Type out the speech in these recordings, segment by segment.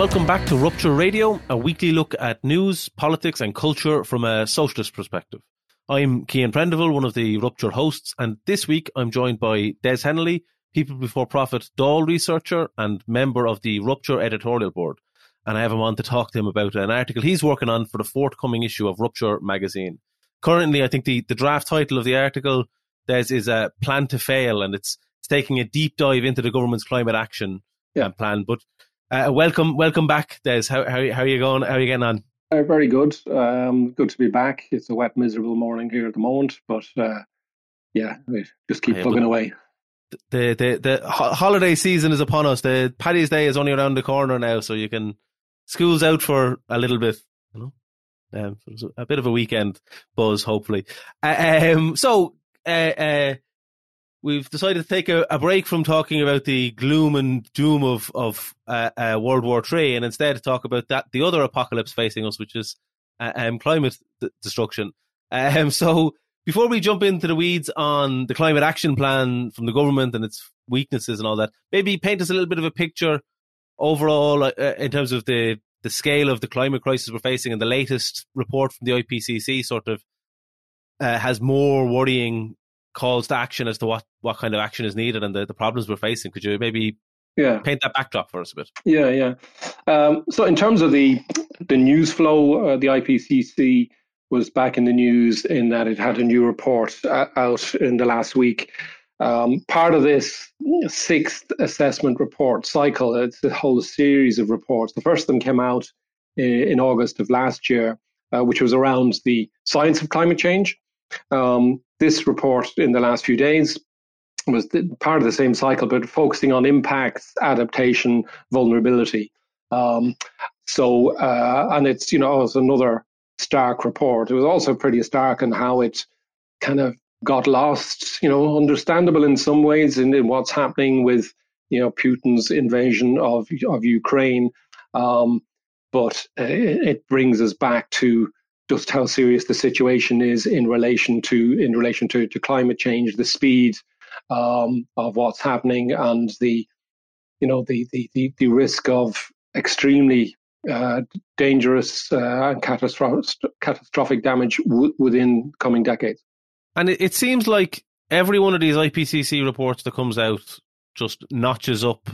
welcome back to Rupture Radio, a weekly look at news, politics, and culture from a socialist perspective. I'm Cian Prendeville, one of the Rupture hosts, and this week I'm joined by Des Henley, People Before Profit Dáil researcher and member of the Rupture editorial board. And I have him on to talk to him about an article he's working on for the forthcoming issue of Rupture magazine. Currently, I think the, the draft title of the article, Des, is a Plan to Fail, and it's, it's taking a deep dive into the government's climate action yeah. plan. But uh, welcome, welcome back, Des. How, how, how are you going? How are you getting on? Uh, very good. Um, good to be back. It's a wet, miserable morning here at the moment, but uh, yeah, just keep plugging away. The, the the holiday season is upon us. The Paddy's Day is only around the corner now, so you can school's out for a little bit. You know, um, a bit of a weekend buzz, hopefully. Uh, um, so uh, uh, we've decided to take a, a, break from talking about the gloom and doom of of uh, uh, World War Three, and instead talk about that the other apocalypse facing us, which is uh, um, climate d- destruction. Um, so before we jump into the weeds on the climate action plan from the government and its weaknesses and all that, maybe paint us a little bit of a picture overall uh, uh, in terms of the the scale of the climate crisis we're facing, and the latest report from the IPCC sort of uh, has more worrying calls to action as to what, what kind of action is needed and the, the problems we're facing. Could you maybe yeah. paint that backdrop for us a bit? Yeah, yeah. Um, so in terms of the the news flow, uh, the IPCC was back in the news in that it had a new report uh, out in the last week. Um, part of this sixth assessment report cycle, it's a whole series of reports. The first of them came out in, in August of last year, uh, which was around the science of climate change. Um, this report in the last few days was part of the same cycle, but focusing on impacts, adaptation, vulnerability. Um, so, uh, and it's, you know, it was another stark report. It was also pretty stark in how it kind of got lost, you know, understandable in some ways in, in what's happening with, you know, Putin's invasion of, of Ukraine. Um, but uh, it brings us back to just how serious the situation is in relation to in relation to, to climate change, the speed um, of what's happening, and the you know the the the, the risk of extremely uh, dangerous uh, and catastrophic catastrophic damage w- within coming decades. And it, it seems like every one of these IPCC reports that comes out just notches up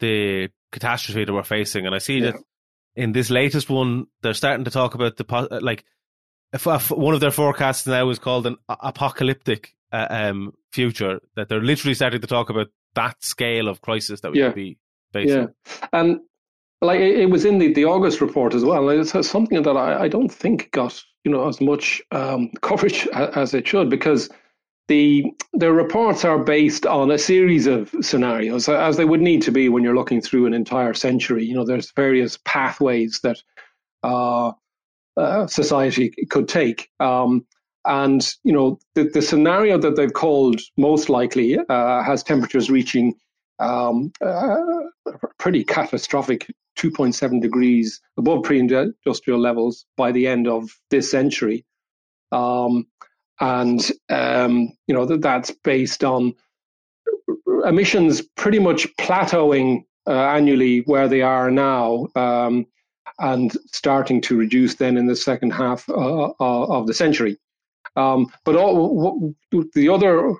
the catastrophe that we're facing. And I see yeah. that in this latest one, they're starting to talk about the like if, if one of their forecasts now is called an apocalyptic uh, um, future. That they're literally starting to talk about that scale of crisis that we yeah. could be facing. Yeah, and like it, was in the, the August report as well. It's something that I, I don't think got you know as much um, coverage as it should because the the reports are based on a series of scenarios, as they would need to be when you're looking through an entire century. You know, there's various pathways that uh, uh, society could take. Um, and you know, the, the scenario that they've called most likely uh, has temperatures reaching um, uh, pretty catastrophic 2.7 degrees above pre-industrial levels by the end of this century. Um, and um, you know that that's based on emissions pretty much plateauing uh, annually where they are now um, and starting to reduce then in the second half uh, uh of the century. Um, but all, the other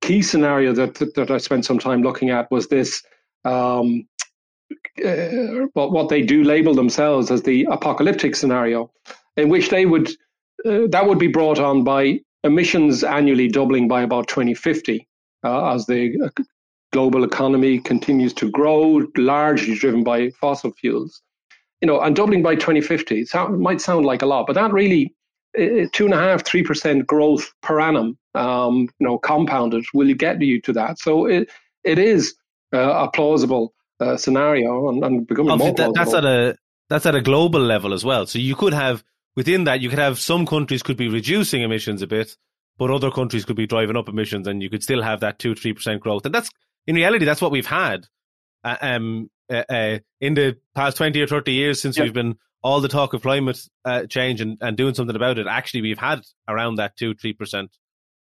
key scenario that, that I spent some time looking at was this. Um, uh, what, what they do label themselves as the apocalyptic scenario, in which they would uh, that would be brought on by emissions annually doubling by about 2050 uh, as the uh, global economy continues to grow, largely driven by fossil fuels. You know, and doubling by 2050 it might sound like a lot, but that really two and a half, three percent growth per annum, um, you know, compounded will get you to that. So it it is uh, a plausible uh, scenario and, and becoming more that, That's at a that's at a global level as well. So you could have within that, you could have some countries could be reducing emissions a bit, but other countries could be driving up emissions, and you could still have that two three percent growth. And that's in reality, that's what we've had uh, um, uh, uh, in the past twenty or thirty years since we've been all the talk of climate uh, change and, and doing something about it. Actually, we've had around that two three percent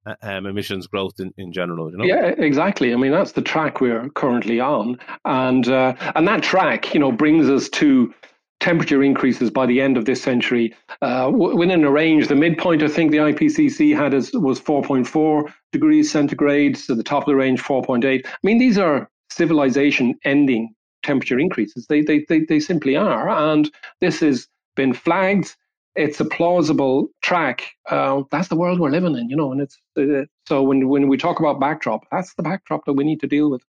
uh, um, emissions growth in, in general. You know? Yeah, exactly. I mean, that's the track we're currently on, and uh, and that track, you know, brings us to temperature increases by the end of this century uh, within a range. The midpoint, I think, the IPCC had is, was 4.4 degrees centigrade. So the top of the range, 4.8. I mean, these are civilization ending temperature increases. They, they, they, they simply are. And this has been flagged. It's a plausible track. Uh, that's the world we're living in, you know. And it's uh, so when when we talk about backdrop, that's the backdrop that we need to deal with.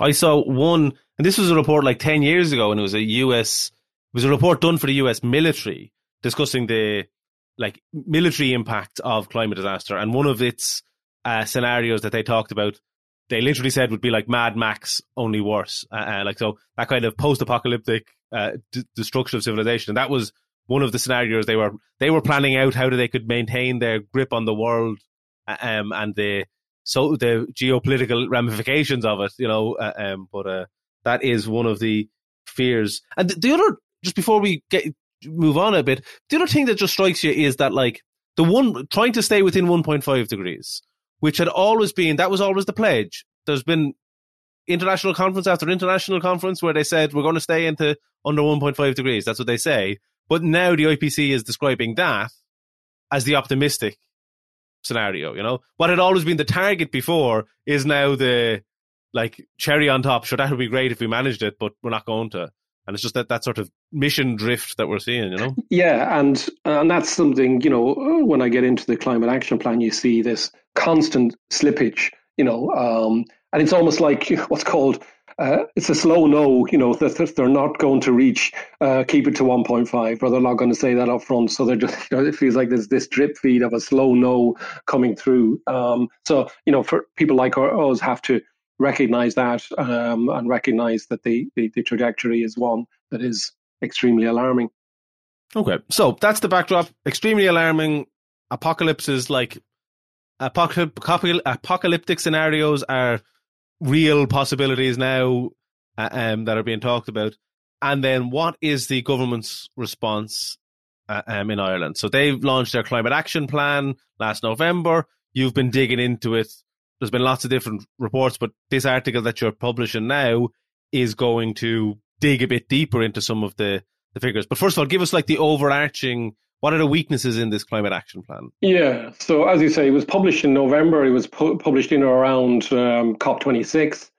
I saw one, and this was a report like ten years ago, and it was a U.S. Was a report done for the U.S. military discussing the like military impact of climate disaster, and one of its uh, scenarios that they talked about they literally said would be like Mad Max, only worse. Uh, uh, like so, that kind of post-apocalyptic uh, d- destruction of civilization. And that was one of the scenarios they were they were planning out how they could maintain their grip on the world, uh, um, and the so the geopolitical ramifications of it. You know, uh, um, but that is one of the fears. And the other, just before we get move on a bit, the other thing that just strikes you is that like the one trying to stay within 1.5 degrees which had always been that was always the pledge. There's been international conference after international conference where they said we're going to stay into under 1.5 degrees. That's what they say. But now the IPC is describing that as the optimistic scenario. You know what had always been the target before is now the like cherry on top. Sure, that would be great if we managed it, but we're not going to and it's just that that sort of mission drift that we're seeing you know yeah and and that's something you know when i get into the climate action plan you see this constant slippage you know um, and it's almost like what's called uh, it's a slow no, you know, that they're not going to reach, uh, keep it to 1.5, or they're not going to say that up front. So they're just, you know, it feels like there's this drip feed of a slow no coming through. Um, so, you know, for people like us have to recognize that um, and recognize that the, the, the trajectory is one that is extremely alarming. Okay, so that's the backdrop. Extremely alarming. Apocalypses like apocalyptic scenarios are real possibilities now um, that are being talked about. And then, what is the government's response uh, um, in Ireland? So they've launched their climate action plan last November. You've been digging into it there's been lots of different reports, but this article that you're publishing now is going to dig a bit deeper into some of the, the figures. But first of all, give us like the overarching what are the weaknesses in this climate action plan? Yeah, so as you say, it was published in November. It was pu- published in or around um, COP26.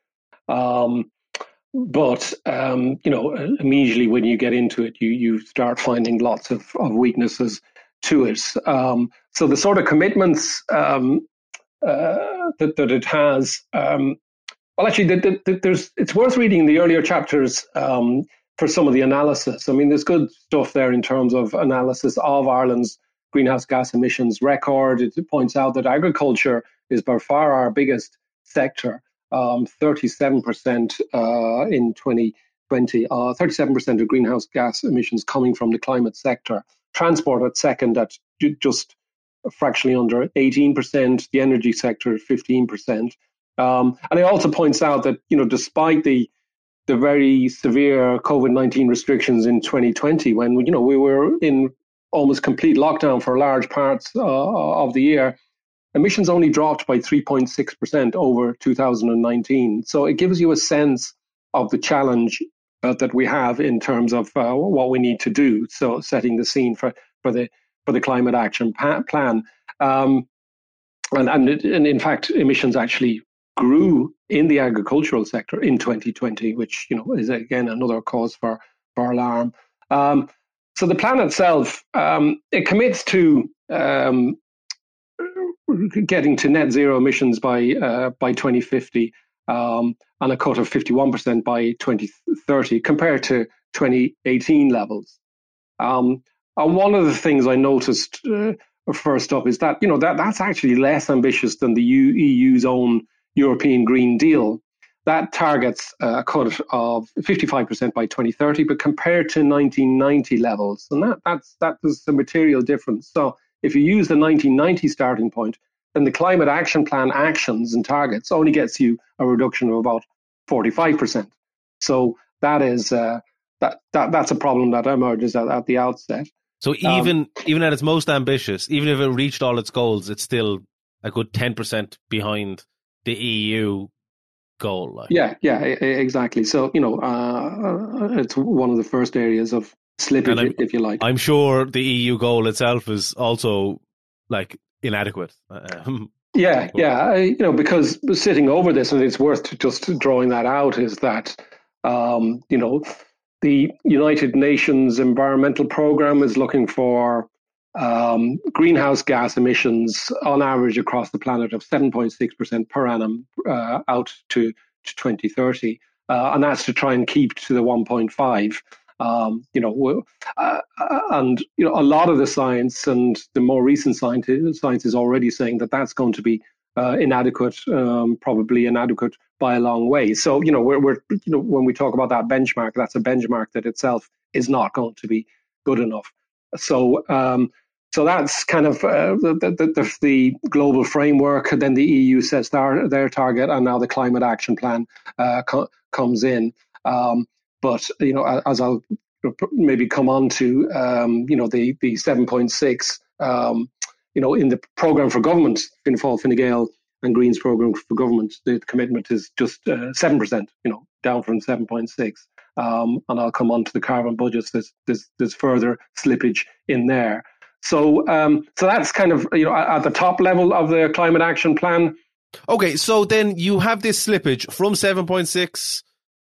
Um, but um, you know, immediately when you get into it, you you start finding lots of, of weaknesses to it. Um, so the sort of commitments um, uh, that, that it has. Um, well, actually, the, the, there's it's worth reading the earlier chapters um, for some of the analysis. I mean, there's good stuff there in terms of analysis of Ireland's greenhouse gas emissions record. It points out that agriculture is by far our biggest sector, um, 37% uh, in 2020, uh, 37% of greenhouse gas emissions coming from the climate sector. Transport at second at just fractionally under 18%, the energy sector 15%. Um, and it also points out that, you know, despite the the very severe COVID 19 restrictions in 2020, when, you know, we were in almost complete lockdown for large parts uh, of the year, emissions only dropped by 3.6% over 2019. So it gives you a sense of the challenge uh, that we have in terms of uh, what we need to do. So setting the scene for, for the for the climate action pa- plan. Um, and, and, and in fact, emissions actually grew in the agricultural sector in 2020, which you know is again another cause for for alarm. Um, so the plan itself um, it commits to um, getting to net zero emissions by uh, by 2050 um, and a cut of 51% by 2030 compared to 2018 levels. And one of the things I noticed uh, first up is that you know that that's actually less ambitious than the EU's own European Green Deal. That targets a cut of 55% by 2030, but compared to 1990 levels, and that that's that is a material difference. So if you use the 1990 starting point, then the climate action plan actions and targets only gets you a reduction of about 45%. So that is uh, that, that that's a problem that emerges at, at the outset. So even um, even at its most ambitious, even if it reached all its goals, it's still a good ten percent behind the EU goal. Like. Yeah, yeah, exactly. So you know, uh, it's one of the first areas of slippage, if you like. I'm sure the EU goal itself is also like inadequate. Um, yeah, yeah, I, you know, because sitting over this, and it's worth just drawing that out, is that um, you know the United Nations Environmental Programme is looking for um, greenhouse gas emissions on average across the planet of 7.6% per annum uh, out to, to 2030. Uh, and that's to try and keep to the 1.5. Um, you know, uh, uh, and you know, a lot of the science and the more recent science, science is already saying that that's going to be uh, inadequate, um, probably inadequate by a long way. So, you know, we're, we're, you know, when we talk about that benchmark, that's a benchmark that itself is not going to be good enough. So, um, so that's kind of uh, the, the, the, global framework. Then the EU sets their, their target, and now the climate action plan uh, co- comes in. Um, but you know, as I'll maybe come on to, um, you know, the the seven point six, um, you know, in the program for government, Fianna Fáil, Fine Gael, and Greens program for government, the commitment is just uh, seven percent. You know, down from seven point six. Um, and I'll come on to the carbon budgets. There's, there's, there's further slippage in there. So, um, so that's kind of you know at the top level of the climate action plan. Okay, so then you have this slippage from seven point six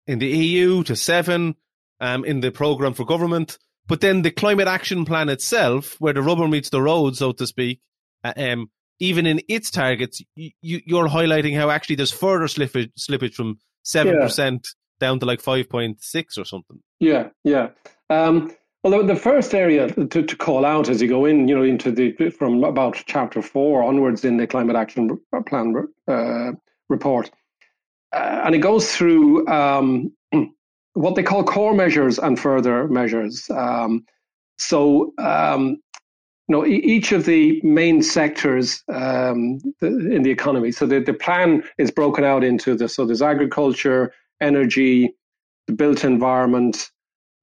in the EU to seven um, in the program for government, but then the climate action plan itself, where the rubber meets the road, so to speak, uh, um, even in its targets, you, you're highlighting how actually there's further slippage, slippage from seven yeah. percent down to like five point six or something. Yeah, yeah. Um, well, the first area to, to call out as you go in, you know, into the from about chapter four onwards in the climate action plan uh, report, uh, and it goes through um, what they call core measures and further measures. Um, so, um, you know, each of the main sectors um, in the economy. So the, the plan is broken out into the so there's agriculture, energy, the built environment,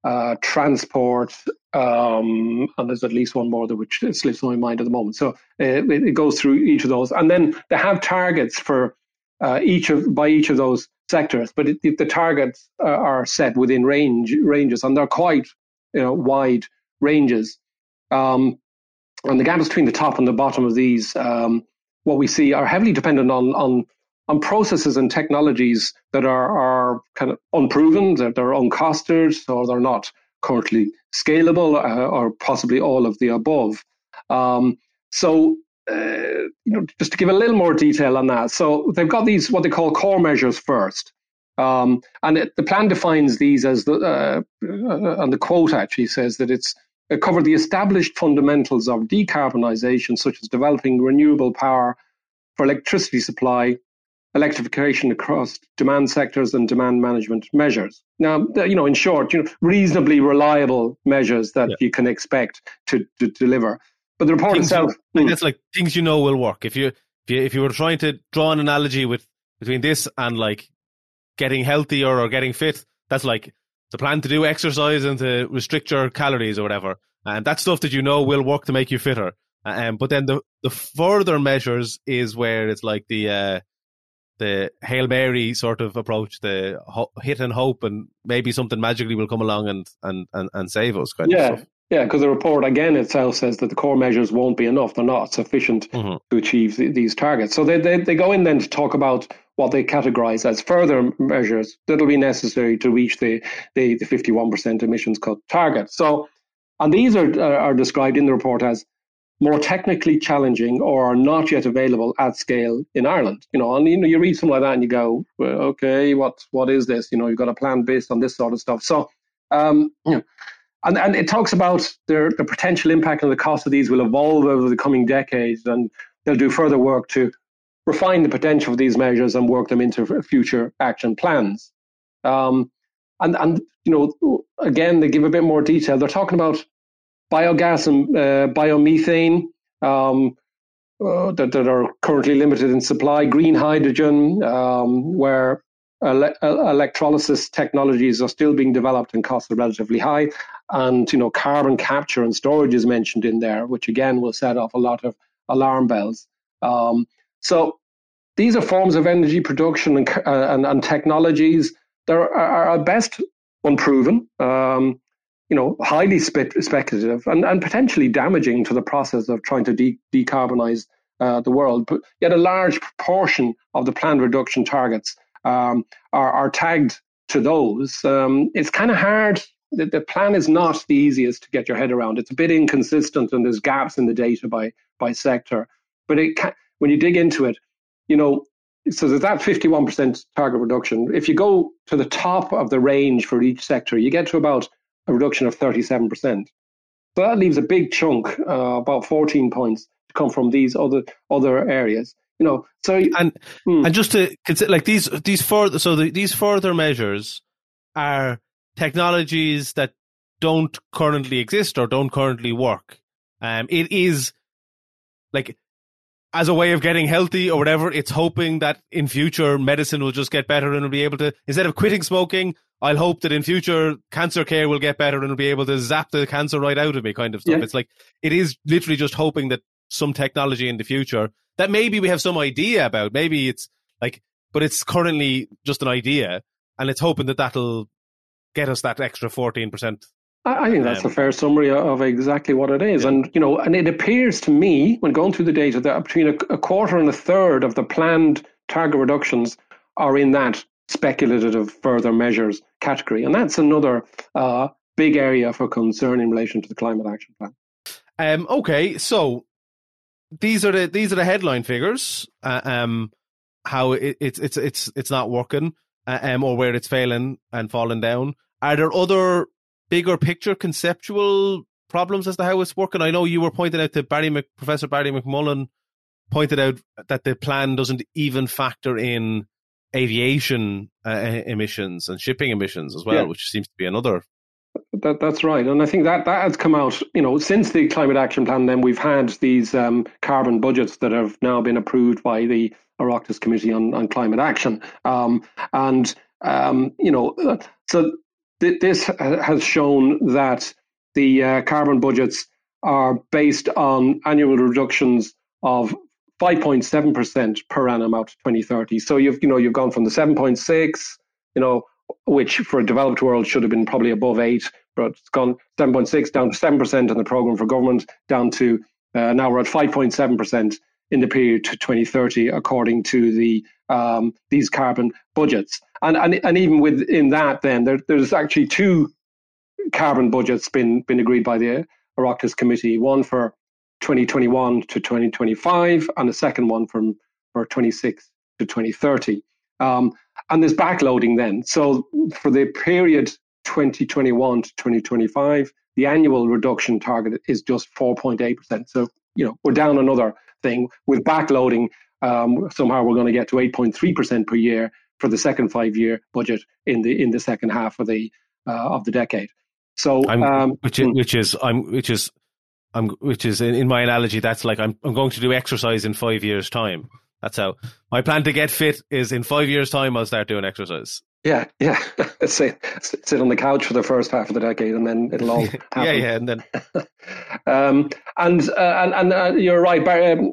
uh, transport, um, and there's at least one more that which slips my mind at the moment. So uh, it, it, goes through each of those, and then they have targets for uh, each of by each of those sectors. But it, it, the targets are set within range ranges, and they're quite you know wide ranges. Um, and the gaps between the top and the bottom of these, um, what we see, are heavily dependent on on on processes and technologies that are, are kind of unproven, that they're uncosted, or they're not currently scalable, uh, or possibly all of the above. Um, so, uh, you know, just to give a little more detail on that. So they've got these what they call core measures first. Um, and it, the plan defines these as the, uh, uh and the quote actually says that it's it covered the established fundamentals of decarbonisation, such as developing renewable power for electricity supply, electrification across demand sectors and demand management measures. Now, you know, in short, you know, reasonably reliable measures that yeah. you can expect to, to deliver. But the report things itself, you, like, that's like things you know will work. If you if you if you were trying to draw an analogy with between this and like getting healthier or getting fit, that's like the plan to do exercise and to restrict your calories or whatever, and that's stuff that you know will work to make you fitter. Um, but then the the further measures is where it's like the uh, the hail mary sort of approach, the ho- hit and hope, and maybe something magically will come along and and and, and save us. Kind yeah. of stuff. Yeah, because the report again itself says that the core measures won't be enough; they're not sufficient mm-hmm. to achieve the, these targets. So they, they they go in then to talk about what they categorize as further measures that'll be necessary to reach the the, the 51% emissions cut target. So, and these are are described in the report as more technically challenging or are not yet available at scale in Ireland. You know, and you know, you read something like that and you go, well, okay, what what is this? You know, you've got a plan based on this sort of stuff. So, um, you know, and and it talks about their the potential impact and the cost of these will evolve over the coming decades, and they'll do further work to refine the potential of these measures and work them into future action plans. Um, and and you know, again, they give a bit more detail. They're talking about biogas and uh, biomethane um, uh, that, that, are currently limited in supply, green hydrogen, um, where ele- electrolysis technologies are still being developed and costs are relatively high, and you know carbon capture and storage is mentioned in there, which again will set off a lot of alarm bells. Um, So these are forms of energy production and, uh, and, and, technologies that are, at best unproven, um, you know, highly spe- speculative and, and potentially damaging to the process of trying to de- decarbonize uh, the world. But yet a large proportion of the planned reduction targets um, are, are tagged to those. Um, it's kind of hard. The, the plan is not the easiest to get your head around. It's a bit inconsistent and there's gaps in the data by, by sector. But it can, when you dig into it, you know, so there's that 51% target reduction. If you go to the top of the range for each sector, you get to about a reduction of 37%. So that leaves a big chunk, uh, about 14 points, to come from these other other areas. You know, so and hmm. and just to consider, like these these further, so the, these further measures are technologies that don't currently exist or don't currently work. Um, it is like as a way of getting healthy or whatever. It's hoping that in future medicine will just get better and will be able to, instead of quitting smoking, I'll hope that in future cancer care will get better and will be able to zap the cancer right out of me kind of stuff. Yeah. It's like, it is literally just hoping that some technology in the future that maybe we have some idea about. Maybe it's like, but it's currently just an idea and it's hoping that that'll get us that extra 14% I, think that's um, a fair summary of exactly what it is. Yeah. And, you know, and it appears to me, when going through the data, that between a, a quarter and a third of the planned target reductions are in that speculative further measures category. And that's another uh, big area for concern in relation to the climate action plan. Um, okay, so these are the these are the headline figures. Uh, um, how it, it's it's it's it's not working, uh, um, or where it's failing and falling down. Are there other bigger picture conceptual problems as to how it's working? I know you were pointing out that Barry Mc, Professor Barry McMullen pointed out that the plan doesn't even factor in aviation uh, emissions and shipping emissions as well, yeah. which seems to be another. That, that's right, and I think that that has come out. You know, since the climate action plan, then we've had these um, carbon budgets that have now been approved by the Oireachtas Committee on, on Climate Action, um, and um, you know, uh, so this has shown that the uh, carbon budgets are based on annual reductions of 5.7% per annum out to 2030. So you've you know you've gone from the 7.6, you know, which for a developed world should have been probably above eight, but it's gone 7.6 down to 7% in the program for government, down to uh, now we're at 5.7% in the period to 2030, according to the um, these carbon budgets. And, and and even within that, then there, there's actually two carbon budgets been been agreed by the Oireachtas Committee. One for 2021 to 2025, and a second one from for 26 to 2030. Um, and there's backloading then. So for the period 2021 to 2025, the annual reduction target is just 4.8%. So, you know, we're down another thing with backloading. Um, somehow we're going to get to 8.3% per year for the second five-year budget in the in the second half of the uh, of the decade. So, um, which is, hmm. which is I'm which is I'm which is in, in my analogy that's like I'm I'm going to do exercise in five years' time. That's how my plan to get fit is in five years' time. I'll start doing exercise. Yeah, yeah. sit, sit on the couch for the first half of the decade, and then it'll all happen. yeah, yeah, and then. um, and uh, and and uh, you're right, Barry, um,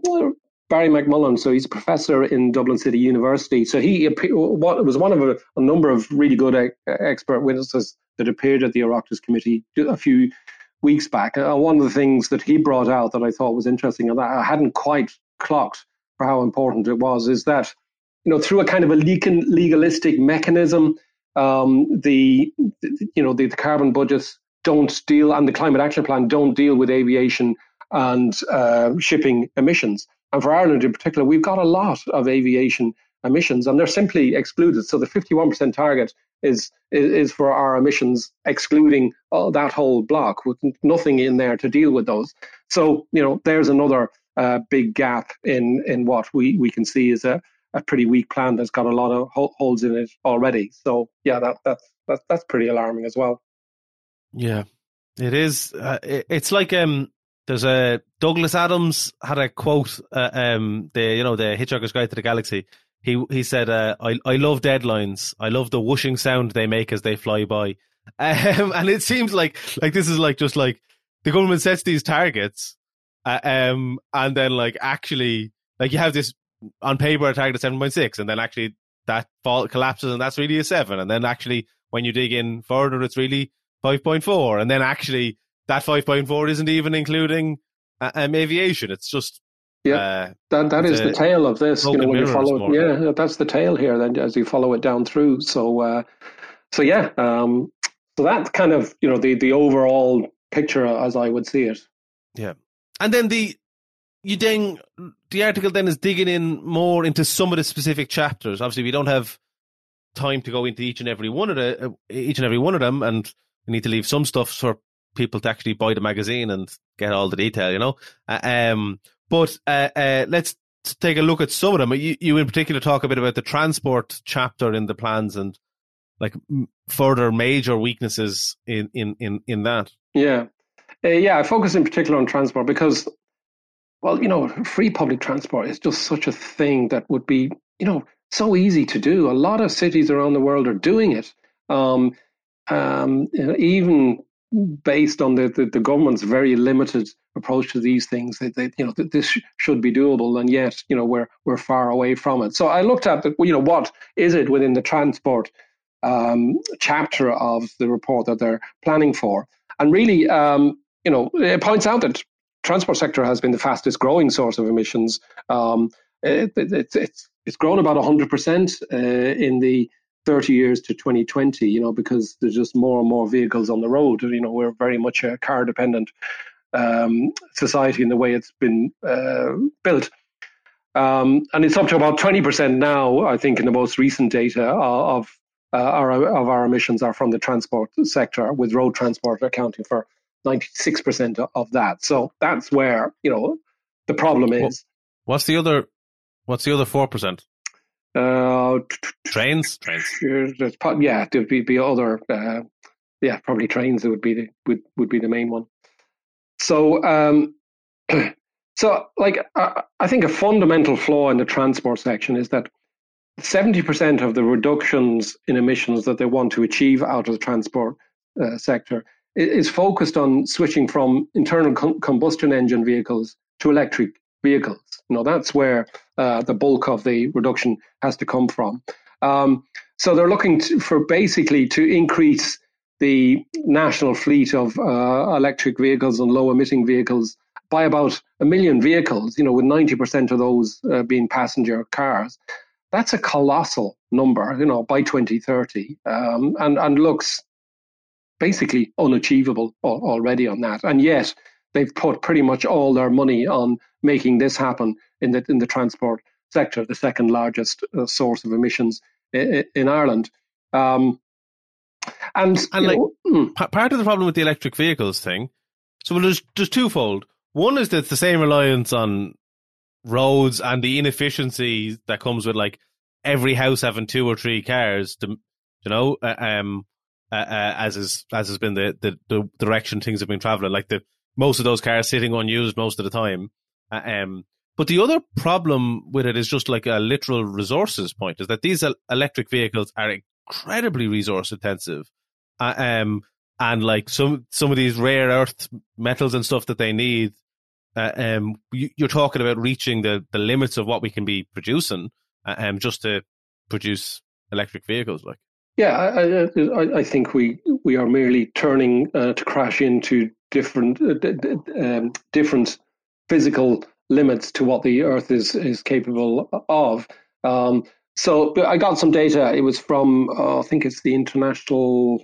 Barry McMullen. So he's a professor in Dublin City University. So he what was one of a, a number of really good expert witnesses that appeared at the Oireachtas Committee a few weeks back. Uh, one of the things that he brought out that I thought was interesting, and that I hadn't quite clocked for how important it was, is that you know through a kind of a legalistic mechanism, um, the, you know the, the, carbon budgets don't deal and the climate action plan don't deal with aviation and uh, shipping emissions. And for Ireland in particular, we've got a lot of aviation emissions, and they're simply excluded. So the 51% target is, is, for our emissions, excluding that whole block with nothing in there to deal with those. So you know, there's another uh, big gap in in what we we can see is a a pretty weak plan that's got a lot of holes in it already. So yeah, that that's that's that's pretty alarming as well. Yeah, it is. Uh, it, it's like um, there's a Douglas Adams had a quote. Uh, um, the you know the Hitchhiker's Guide to the Galaxy. He he said, uh, "I I love deadlines. I love the whooshing sound they make as they fly by." Um, and it seems like like this is like just like the government sets these targets, uh, um, and then like actually like you have this on paper a target of seven point six, and then actually that fall collapses, and that's really a seven, and then actually when you dig in further, it's really five point four, and then actually that five point four isn't even including um, aviation. It's just yeah, uh, that that is the tail of this. You know, when you follow, it, yeah, that's the tail here. Then as you follow it down through, so uh, so yeah, um, so that's kind of you know the the overall picture as I would see it. Yeah, and then the you then the article then is digging in more into some of the specific chapters. Obviously, we don't have time to go into each and every one of the uh, each and every one of them, and we need to leave some stuff for people to actually buy the magazine and get all the detail. You know, uh, um, but uh, uh, let's take a look at some of them. You, you in particular talk a bit about the transport chapter in the plans and like further major weaknesses in in in, in that. Yeah, uh, yeah. I focus in particular on transport because, well, you know, free public transport is just such a thing that would be, you know, so easy to do. A lot of cities around the world are doing it. Um, um, even based on the, the, the, government's very limited approach to these things, they, they, you know, this should be doable, and yet, you know, we're we're far away from it. So I looked at the, you know, what is it within the transport um, chapter of the report that they're planning for, and really, um, you know, it points out that transport sector has been the fastest growing source of emissions. Um, it, it, it's it's grown about 100% uh, in the 30 years to 2020, you know, because there's just more and more vehicles on the road. You know, we're very much a car dependent um, society in the way it's been uh, built. Um, and it's up to about 20% now, I think, in the most recent data of uh, our, of our emissions are from the transport sector, with road transport accounting for 96% of that. So that's where, you know, the problem is. What's the other, what's the other 4%? Uh, trains, trains. Yeah, there'd be, be other. Uh, yeah, probably trains. That would be the would would be the main one. So, um, so like I, I think a fundamental flaw in the transport section is that seventy percent of the reductions in emissions that they want to achieve out of the transport uh, sector is focused on switching from internal com- combustion engine vehicles to electric vehicles. Know, that's where uh, the bulk of the reduction has to come from. Um, so they're looking to, for basically to increase the national fleet of uh, electric vehicles and low emitting vehicles by about a million vehicles, you know, with 90% of those uh, being passenger cars. That's a colossal number, you know, by 2030, um, and, and looks basically unachievable already on that. And yet, they've put pretty much all their money on making this happen in the in the transport sector, the second largest uh, source of emissions in, in Ireland. Um, and, and like know, mm. part of the problem with the electric vehicles thing, so there's there's twofold. One is that it's the same reliance on roads and the inefficiency that comes with like every house having two or three cars. To, you know, uh, um, uh, uh, as is as has been the, the the direction things have been traveling. Like the most of those cars sitting unused most of the time. Uh, um, but the other problem with it is just like a literal resources point is that these electric vehicles are incredibly resource intensive. Uh, um, and like some, some of these rare earth metals and stuff that they need, uh, um, you, are talking about reaching the, the limits of what we can be producing, uh, um, just to produce electric vehicles. Like, yeah, I, I, I think we we are merely turning uh, to crash into different uh, um, different physical limits to what the Earth is is capable of. Um, so I got some data. It was from uh, I think it's the International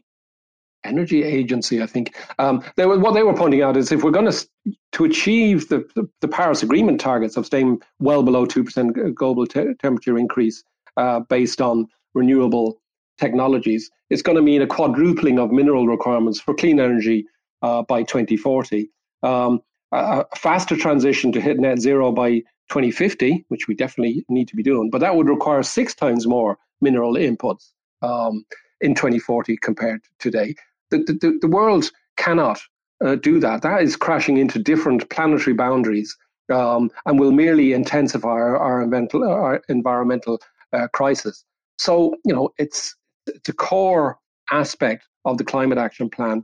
Energy Agency. I think um, they were, what they were pointing out is if we're going to to achieve the, the, the Paris Agreement targets of staying well below two percent global te- temperature increase uh, based on renewable technologies, it's going to mean a quadrupling of mineral requirements for clean energy uh, by 2040. Um, a faster transition to hit net zero by 2050, which we definitely need to be doing, but that would require six times more mineral inputs um, in 2040 compared to today. The, the, the world cannot uh, do that. That is crashing into different planetary boundaries um, and will merely intensify our, our environmental, our environmental uh, crisis. So, you know, it's, it's a core aspect of the climate action plan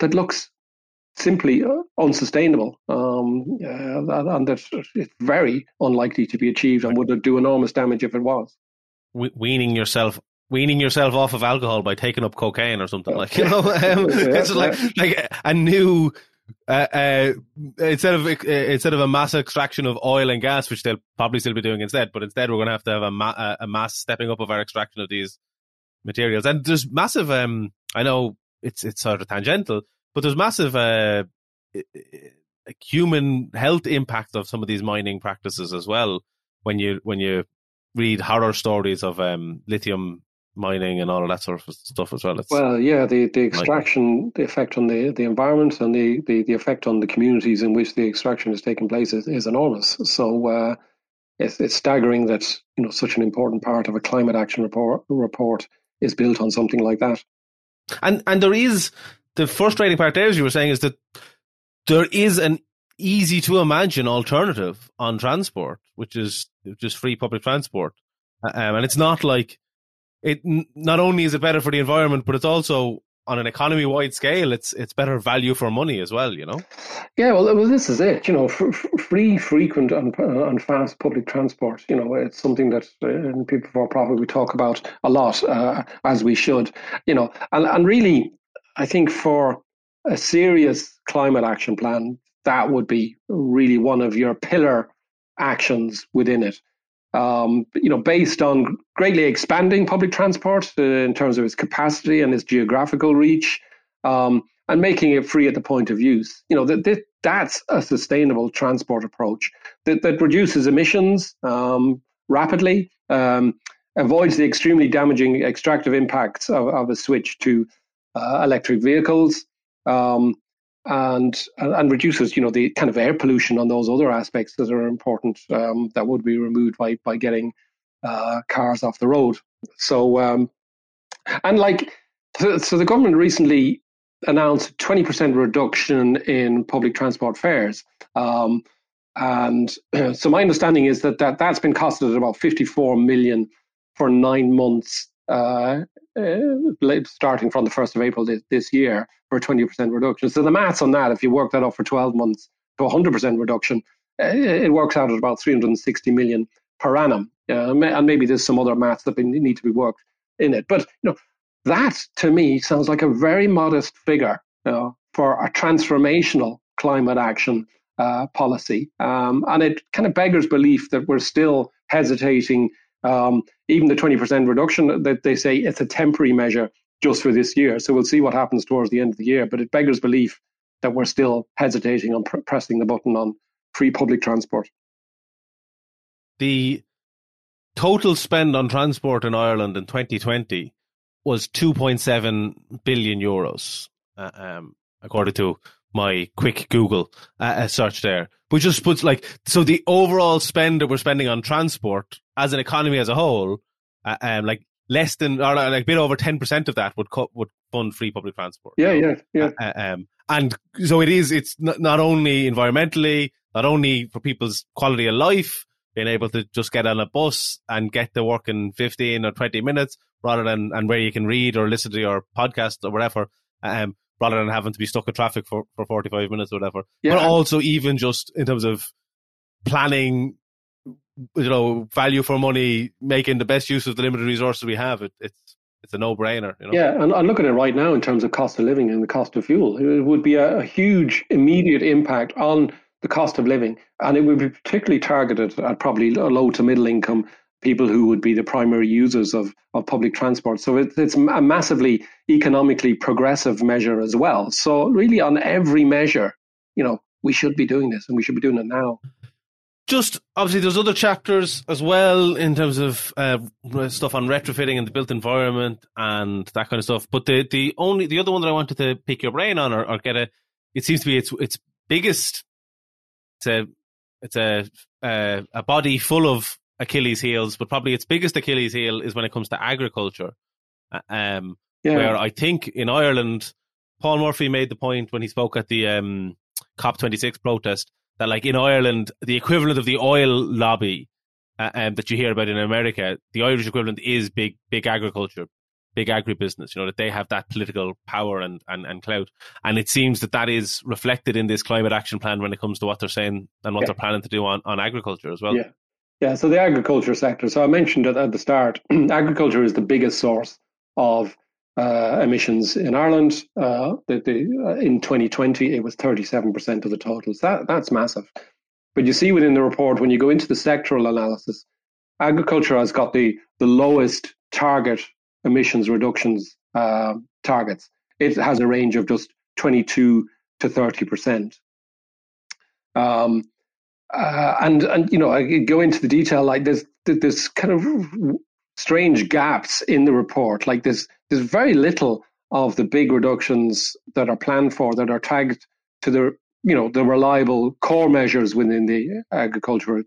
that looks simply unsustainable, um, uh, and that it's very unlikely to be achieved, and would do enormous damage if it was. Weaning yourself weaning yourself off of alcohol by taking up cocaine or something like you know? Um, yeah, it's like like a new uh, uh, instead of uh, instead of a mass extraction of oil and gas, which they'll probably still be doing instead, but instead we're going to have to have a, ma- a mass stepping up of our extraction of these materials. And there's massive. Um, I know it's it's sort of tangential, but there's massive uh, human health impact of some of these mining practices as well. When you when you read horror stories of um, lithium mining and all of that sort of stuff as well. It's well, yeah, the, the extraction, like, the effect on the, the environment and the, the, the effect on the communities in which the extraction is taking place is, is enormous. So uh, it's, it's staggering that you know such an important part of a climate action report report is built on something like that. And and there is the frustrating part there, as you were saying, is that there is an easy to imagine alternative on transport, which is just free public transport. Um, and it's not like it not only is it better for the environment, but it's also on an economy wide scale, it's it's better value for money as well. You know. Yeah, well, well this is it. You know, free, frequent, and, uh, and fast public transport. You know, it's something that uh, People Before Profit we talk about a lot, uh, as we should. You know, and and really, I think for a serious climate action plan, that would be really one of your pillar actions within it um, you know, based on greatly expanding public transport uh, in terms of its capacity and its geographical reach, um, and making it free at the point of use. You know, that, that that's a sustainable transport approach that, that reduces emissions um, rapidly, um, avoids the extremely damaging extractive impacts of, of a switch to uh, electric vehicles, um, and and reduces you know the kind of air pollution on those other aspects that are important um, that would be removed by by getting uh, cars off the road. So um, and like so, the government recently announced 20% reduction in public transport fares. Um, and so my understanding is that, that that's been costed at about 54 million for nine months uh, uh, starting from the 1st of April this, this year for a 20% reduction. So the maths on that, if you work that up for 12 months to 100% reduction, uh, it works out at about 360 million per annum. Uh, and maybe there's some other maths that need to be worked in it. But you know, that to me sounds like a very modest figure for a transformational climate action uh, policy. Um, and it kind of beggars belief that we're still hesitating um, even the 20% reduction that they say it's a temporary measure just for this year. So we'll see what happens towards the end of the year. But it beggars belief that we're still hesitating on pr- pressing the button on free public transport. The total spend on transport in Ireland in 2020 was 2.7 billion euros, uh, um, according to my quick Google uh, search there. Which just puts like so the overall spend that we're spending on transport as an economy as a whole, uh, um, like less than or like a bit over ten percent of that would cut would fund free public transport. Yeah, yeah, yeah. Uh, uh, um, and so it is. It's not, not only environmentally, not only for people's quality of life, being able to just get on a bus and get to work in fifteen or twenty minutes, rather than and where you can read or listen to your podcast or whatever. Um, rather than having to be stuck in traffic for, for 45 minutes or whatever. Yeah. But also even just in terms of planning, you know, value for money, making the best use of the limited resources we have, it, it's it's a no-brainer. You know? Yeah, and, and look at it right now in terms of cost of living and the cost of fuel. It would be a, a huge immediate impact on the cost of living, and it would be particularly targeted at probably low to middle income people who would be the primary users of, of public transport. So it, it's a massively economically progressive measure as well. So really on every measure, you know, we should be doing this and we should be doing it now. Just obviously, there's other chapters as well in terms of uh, stuff on retrofitting and the built environment and that kind of stuff. But the the only the other one that I wanted to pick your brain on or, or get a, it seems to be its its biggest. It's a it's a uh, a body full of Achilles heels, but probably its biggest Achilles heel is when it comes to agriculture. Uh, um, yeah. Where I think in Ireland, Paul Murphy made the point when he spoke at the um, COP26 protest that, like in Ireland, the equivalent of the oil lobby uh, um, that you hear about in America, the Irish equivalent is big, big agriculture. big agribusiness, you know, that they have that political power and, and, and clout. And it seems that that is reflected in this climate action plan when it comes to what they're saying and what yeah. they're planning to do on, on agriculture as well. Yeah. Yeah. So the agriculture sector. So I mentioned it at the start. agriculture is the biggest source of uh, emissions in Ireland. Uh, the, the, uh, in 2020, it was 37% of the totals. That, that's massive. But you see within the report, when you go into the sectoral analysis, agriculture has got the, the lowest target emissions reductions uh, targets. It has a range of just 22 to 30 percent. Um, uh, and and you know, I go into the detail like there's there's kind of strange gaps in the report. Like there's there's very little of the big reductions that are planned for that are tagged to the you know the reliable core measures within the agricultural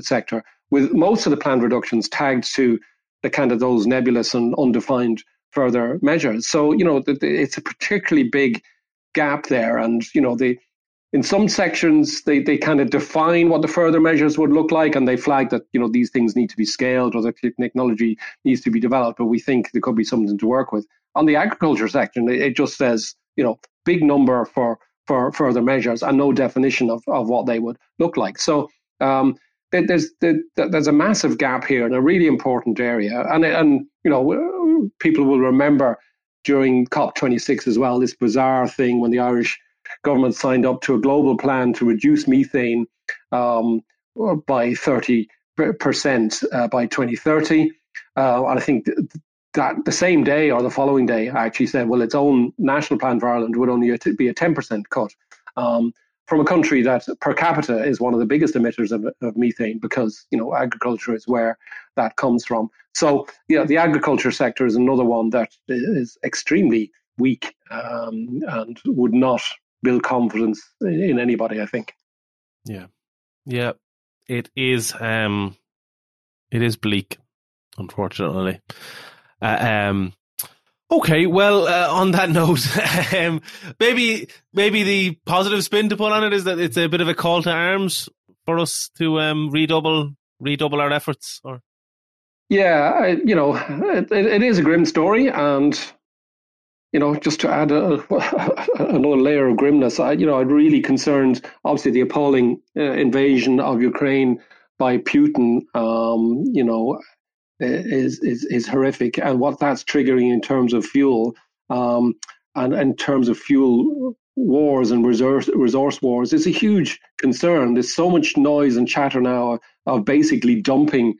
sector. With most of the planned reductions tagged to the kind of those nebulous and undefined further measures. So you know it's a particularly big gap there, and you know the in some sections they, they kind of define what the further measures would look like and they flag that you know these things need to be scaled or the technology needs to be developed but we think there could be something to work with. On the agriculture section it just says you know big number for for further measures and no definition of, of what they would look like. So um, there's there's a massive gap here in a really important area, and and you know people will remember during COP26 as well this bizarre thing when the Irish government signed up to a global plan to reduce methane um, by 30 percent uh, by 2030, uh, and I think that the same day or the following day, I actually said, well, its own national plan for Ireland would only be a 10 percent cut. Um, from a country that per capita is one of the biggest emitters of, of methane because you know agriculture is where that comes from. So yeah, the agriculture sector is another one that is extremely weak um, and would not build confidence in anybody. I think. Yeah, yeah, it is. Um, it is bleak, unfortunately. Uh, um, Okay, well, uh, on that note, um, maybe maybe the positive spin to put on it is that it's a bit of a call to arms for us to um, redouble redouble our efforts. Or yeah, I, you know, it, it is a grim story, and you know, just to add a, another layer of grimness, I, you know, I'm really concerned. Obviously, the appalling uh, invasion of Ukraine by Putin, um, you know, is, is, is horrific. And what that's triggering in terms of fuel um, and in terms of fuel wars and resource, resource wars is a huge concern. There's so much noise and chatter now of basically dumping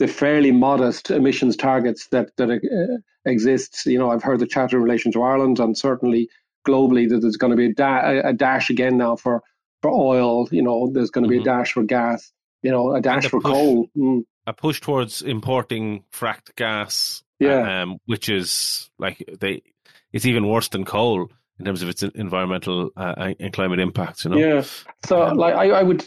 the fairly modest emissions targets that that uh, exists. You know, I've heard the chatter in relation to Ireland and certainly globally that there's going to be a, da- a dash again now for for oil. You know, there's going to be mm-hmm. a dash for gas. You know, a dash for push, coal. Mm a push towards importing fracked gas. Yeah. Um, which is like they, it's even worse than coal in terms of its environmental uh, and climate impacts. You know. Yeah. So, um, like, I, I would,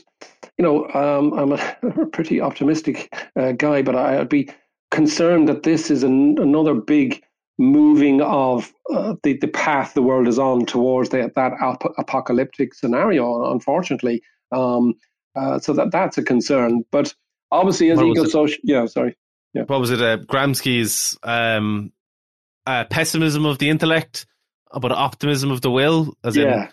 you know, um, I'm a pretty optimistic uh, guy, but I, would be concerned that this is an, another big moving of uh, the the path the world is on towards the, that ap- apocalyptic scenario. Unfortunately, um, uh, so that that's a concern. But Obviously, as eco social, yeah, sorry. Yeah. What was it? Uh, Gramsci's um, uh, pessimism of the intellect, but optimism of the will. As yeah. in,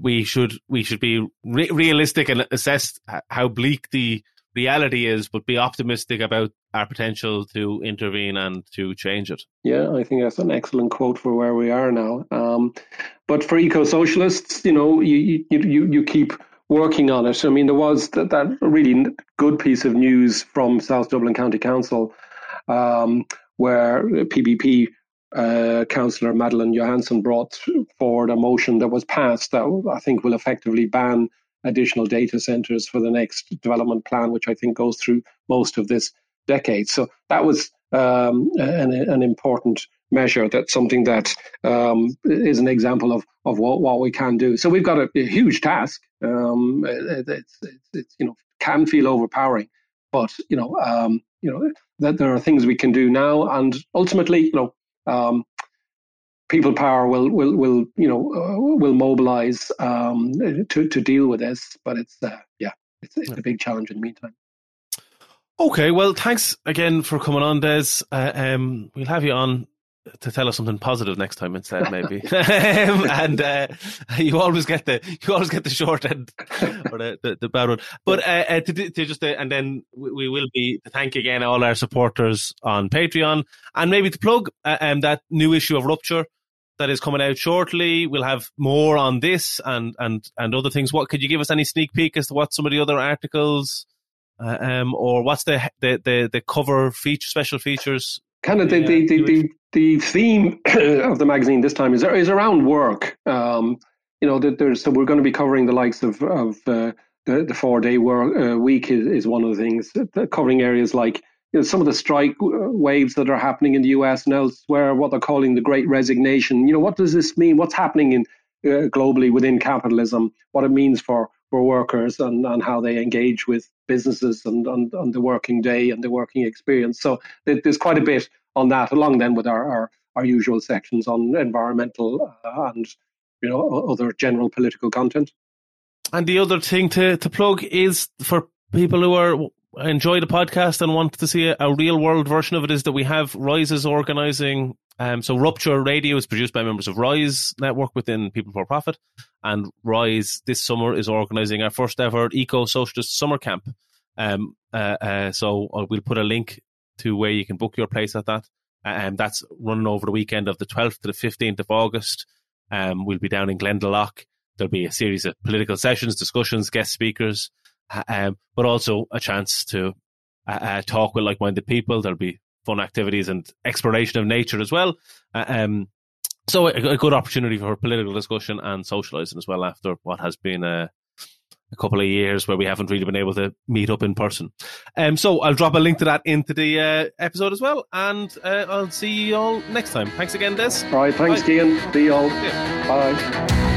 we should we should be re- realistic and assess how bleak the reality is, but be optimistic about our potential to intervene and to change it. Yeah, I think that's an excellent quote for where we are now. Um, but for eco socialists, you know, you you you you keep working on it. I mean, there was that, that really good piece of news from South Dublin County Council um, where PBP uh, Councillor Madeleine Johansson brought forward a motion that was passed that I think will effectively ban additional data centres for the next development plan, which I think goes through most of this decade. So that was um, an, an important measure. That's something that um, is an example of of what, what we can do. So we've got a, a huge task. Um, it, it's, it's, you know can feel overpowering, but you know um, you know that there are things we can do now, and ultimately you know um, people power will will will you know uh, will mobilize um, to to deal with this. But it's uh, yeah, it's, it's a big challenge in the meantime. Okay, well, thanks again for coming on, Des. Uh, um, we'll have you on to tell us something positive next time instead, maybe. and uh, you always get the you always get the short end or the, the, the bad one. But uh, uh, to, to, just uh, and then we will be to thank again all our supporters on Patreon and maybe to plug uh, um, that new issue of Rupture that is coming out shortly. We'll have more on this and and and other things. What could you give us any sneak peek as to what some of the other articles? Uh, um, or what's the, the the the cover feature special features kind of the, the, the, the, the theme of the magazine this time is is around work. Um, you know, there's so we're going to be covering the likes of of uh, the the four day work uh, week is, is one of the things covering areas like you know, some of the strike waves that are happening in the US and elsewhere, what they're calling the Great Resignation. You know, what does this mean? What's happening in uh, globally within capitalism? What it means for for workers and, and how they engage with businesses and, and, and the working day and the working experience. So there's quite a bit on that, along then with our, our, our usual sections on environmental uh, and you know other general political content. And the other thing to, to plug is for people who are enjoy the podcast and want to see a, a real world version of it is that we have Rise is organising um, so Rupture Radio is produced by members of Rise Network within People Before Profit, and Rise this summer is organising our first ever eco socialist summer camp. Um, uh, uh, so uh, we'll put a link to where you can book your place at that. And um, that's running over the weekend of the 12th to the 15th of August. Um, we'll be down in Glendalough. There'll be a series of political sessions, discussions, guest speakers, um, but also a chance to uh, uh, talk with like-minded people. There'll be fun activities and exploration of nature as well. Uh, um, so a, a, good opportunity for political discussion and socialising as well after what has been a, a, couple of years where we haven't really been able to meet up in person. Um, so I'll drop a link to that into the uh, episode as well, and uh, I'll see you all next time. Thanks again, Des. All right, thanks, Bye. See you all. Yeah. Bye.